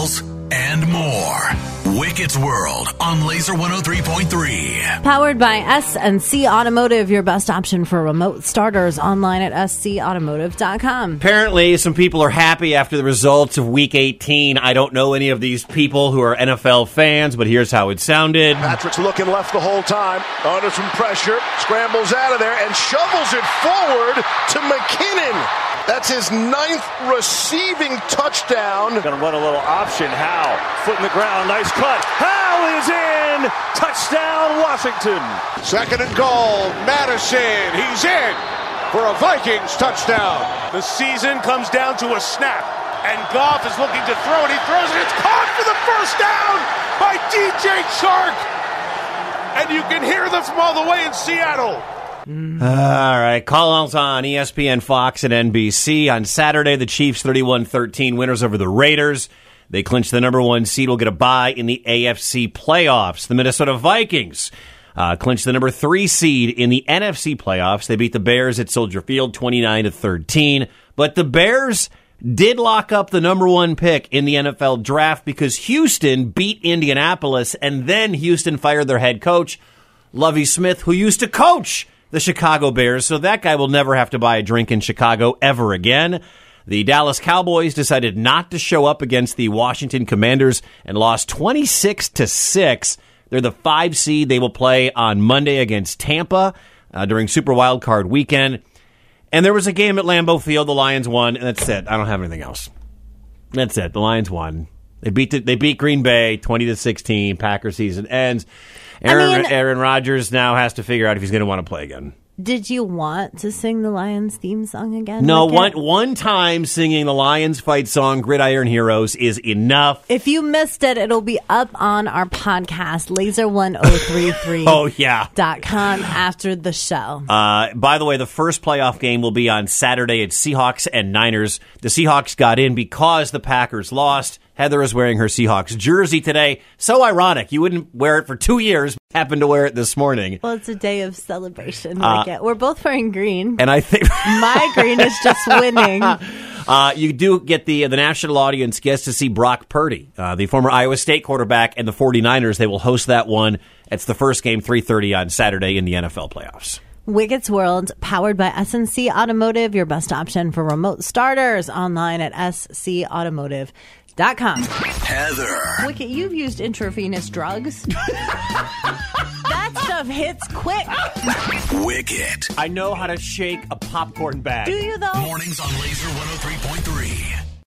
and more. Wicket's World on Laser 103.3. Powered by SNC Automotive, your best option for remote starters online at scautomotive.com. Apparently, some people are happy after the results of Week 18. I don't know any of these people who are NFL fans, but here's how it sounded. Patrick's looking left the whole time, under some pressure, scrambles out of there, and shovels it forward to McKinnon. That's his ninth receiving touchdown. Going to run a little option. Howell, foot in the ground, nice cut. Howell is in. Touchdown, Washington. Second and goal. Mattison, he's in for a Vikings touchdown. The season comes down to a snap, and Goff is looking to throw it. He throws it. It's caught for the first down by DJ Chark. And you can hear them from all the way in Seattle. All right, calls on ESPN, Fox, and NBC. On Saturday, the Chiefs 31 13 winners over the Raiders. They clinch the number one seed, will get a bye in the AFC playoffs. The Minnesota Vikings uh, clinch the number three seed in the NFC playoffs. They beat the Bears at Soldier Field 29 to 13. But the Bears did lock up the number one pick in the NFL draft because Houston beat Indianapolis, and then Houston fired their head coach, Lovie Smith, who used to coach the Chicago Bears, so that guy will never have to buy a drink in Chicago ever again. The Dallas Cowboys decided not to show up against the Washington Commanders and lost 26 to 6. They're the 5 seed. They will play on Monday against Tampa uh, during Super Wild Card weekend. And there was a game at Lambeau Field. The Lions won, and that's it. I don't have anything else. That's it. The Lions won. They beat the, they beat Green Bay 20 to 16. Packer season ends. Aaron, mean- Aaron Rodgers now has to figure out if he's going to want to play again. Did you want to sing the Lions theme song again? No, one one time singing the Lions fight song "Gridiron Heroes" is enough. If you missed it, it'll be up on our podcast, laser1033.com Oh yeah. dot com after the show. Uh, by the way, the first playoff game will be on Saturday at Seahawks and Niners. The Seahawks got in because the Packers lost. Heather is wearing her Seahawks jersey today. So ironic. You wouldn't wear it for two years. Happened to wear it this morning. well, it's a day of celebration. Uh, Wicket. We're both wearing green. And I think My green is just winning. Uh, you do get the the national audience gets to see Brock Purdy, uh, the former Iowa State quarterback, and the 49ers. They will host that one. It's the first game, 3.30 on Saturday in the NFL playoffs. Wicket's World, powered by SNC Automotive, your best option for remote starters online at scautomotive.com. Heather. Wicket, you've used intravenous drugs. that stuff hits quick. Wicket. I know how to shake a popcorn bag. Do you, though? Mornings on Laser 103.3.